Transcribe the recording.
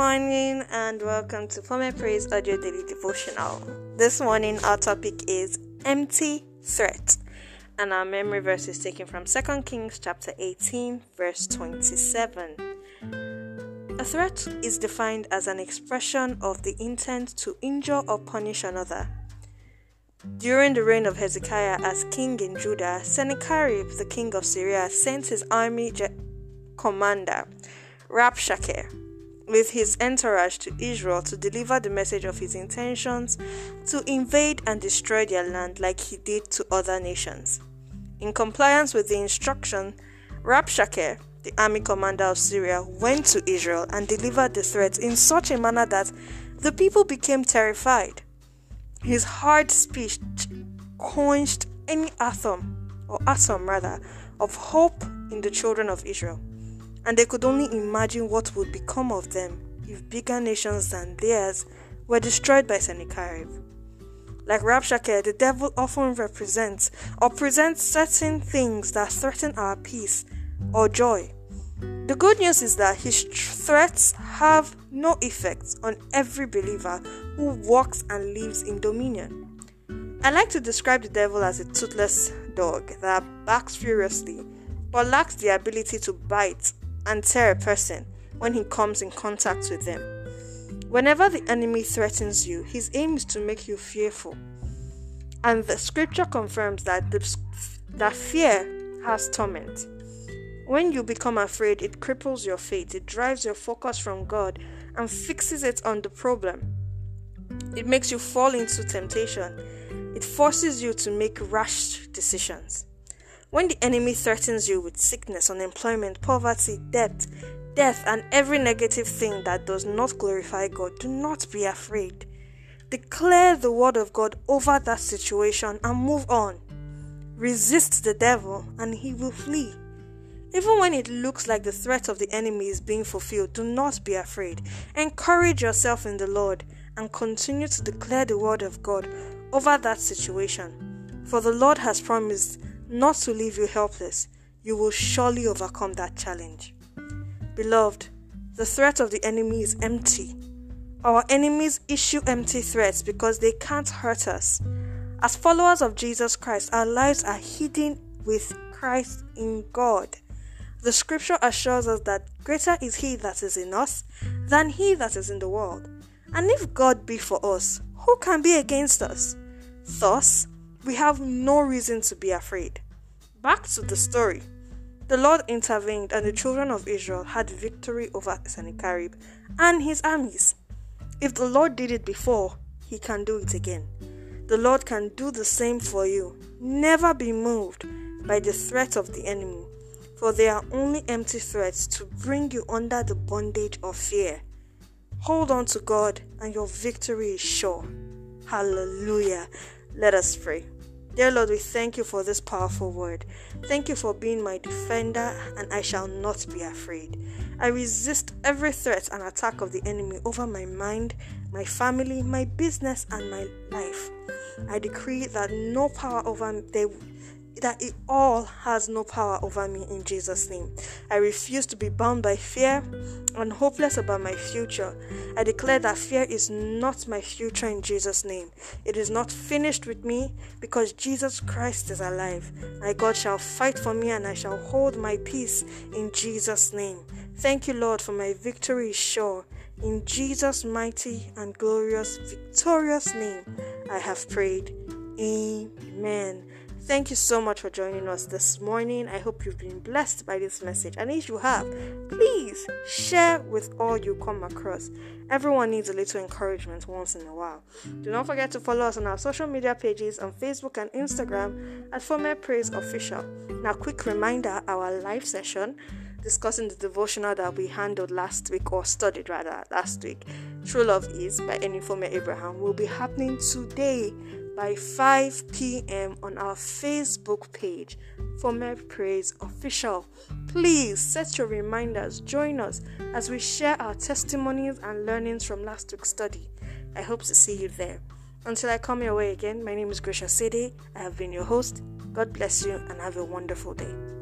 morning and welcome to Former Praise Audio Daily Devotional. This morning our topic is empty threat and our memory verse is taken from 2 Kings chapter 18 verse 27. A threat is defined as an expression of the intent to injure or punish another. During the reign of Hezekiah as king in Judah, Sennacherib, the king of Syria, sent his army je- commander Rabshakeh with his entourage to Israel to deliver the message of his intentions to invade and destroy their land like he did to other nations. In compliance with the instruction, Rabshakeh, the army commander of Syria, went to Israel and delivered the threat in such a manner that the people became terrified. His hard speech quenched any atom, or atom rather, of hope in the children of Israel and they could only imagine what would become of them if bigger nations than theirs were destroyed by Sennacherib. Like Rabshakeh, the devil often represents or presents certain things that threaten our peace or joy. The good news is that his threats have no effect on every believer who walks and lives in dominion. I like to describe the devil as a toothless dog that barks furiously but lacks the ability to bite and tear a person when he comes in contact with them. Whenever the enemy threatens you, his aim is to make you fearful. And the scripture confirms that, the, that fear has torment. When you become afraid, it cripples your faith, it drives your focus from God and fixes it on the problem. It makes you fall into temptation, it forces you to make rash decisions. When the enemy threatens you with sickness, unemployment, poverty, debt, death, and every negative thing that does not glorify God, do not be afraid. Declare the word of God over that situation and move on. Resist the devil and he will flee. Even when it looks like the threat of the enemy is being fulfilled, do not be afraid. Encourage yourself in the Lord and continue to declare the word of God over that situation. For the Lord has promised not to leave you helpless. You will surely overcome that challenge. Beloved, the threat of the enemy is empty. Our enemies issue empty threats because they can't hurt us. As followers of Jesus Christ, our lives are hidden with Christ in God. The scripture assures us that greater is He that is in us than He that is in the world. And if God be for us, who can be against us? Thus, we have no reason to be afraid. Back to the story. The Lord intervened, and the children of Israel had victory over Sennacherib and his armies. If the Lord did it before, he can do it again. The Lord can do the same for you. Never be moved by the threat of the enemy, for they are only empty threats to bring you under the bondage of fear. Hold on to God, and your victory is sure. Hallelujah. Let us pray. Dear Lord, we thank you for this powerful word. Thank you for being my defender, and I shall not be afraid. I resist every threat and attack of the enemy over my mind, my family, my business, and my life. I decree that no power over they that it all has no power over me in Jesus' name. I refuse to be bound by fear and hopeless about my future. I declare that fear is not my future in Jesus' name. It is not finished with me because Jesus Christ is alive. My God shall fight for me and I shall hold my peace in Jesus' name. Thank you, Lord, for my victory is sure. In Jesus' mighty and glorious, victorious name, I have prayed. Amen. Thank you so much for joining us this morning. I hope you've been blessed by this message. And if you have, please share with all you come across. Everyone needs a little encouragement once in a while. Do not forget to follow us on our social media pages on Facebook and Instagram at Former Praise Official. Now, quick reminder our live session discussing the devotional that we handled last week or studied rather last week. True Love Is by Enifome Abraham will be happening today by 5 p.m. on our Facebook page, for Former Praise Official. Please set your reminders, join us as we share our testimonies and learnings from last week's study. I hope to see you there. Until I come your way again, my name is Grisha Sede. I have been your host. God bless you and have a wonderful day.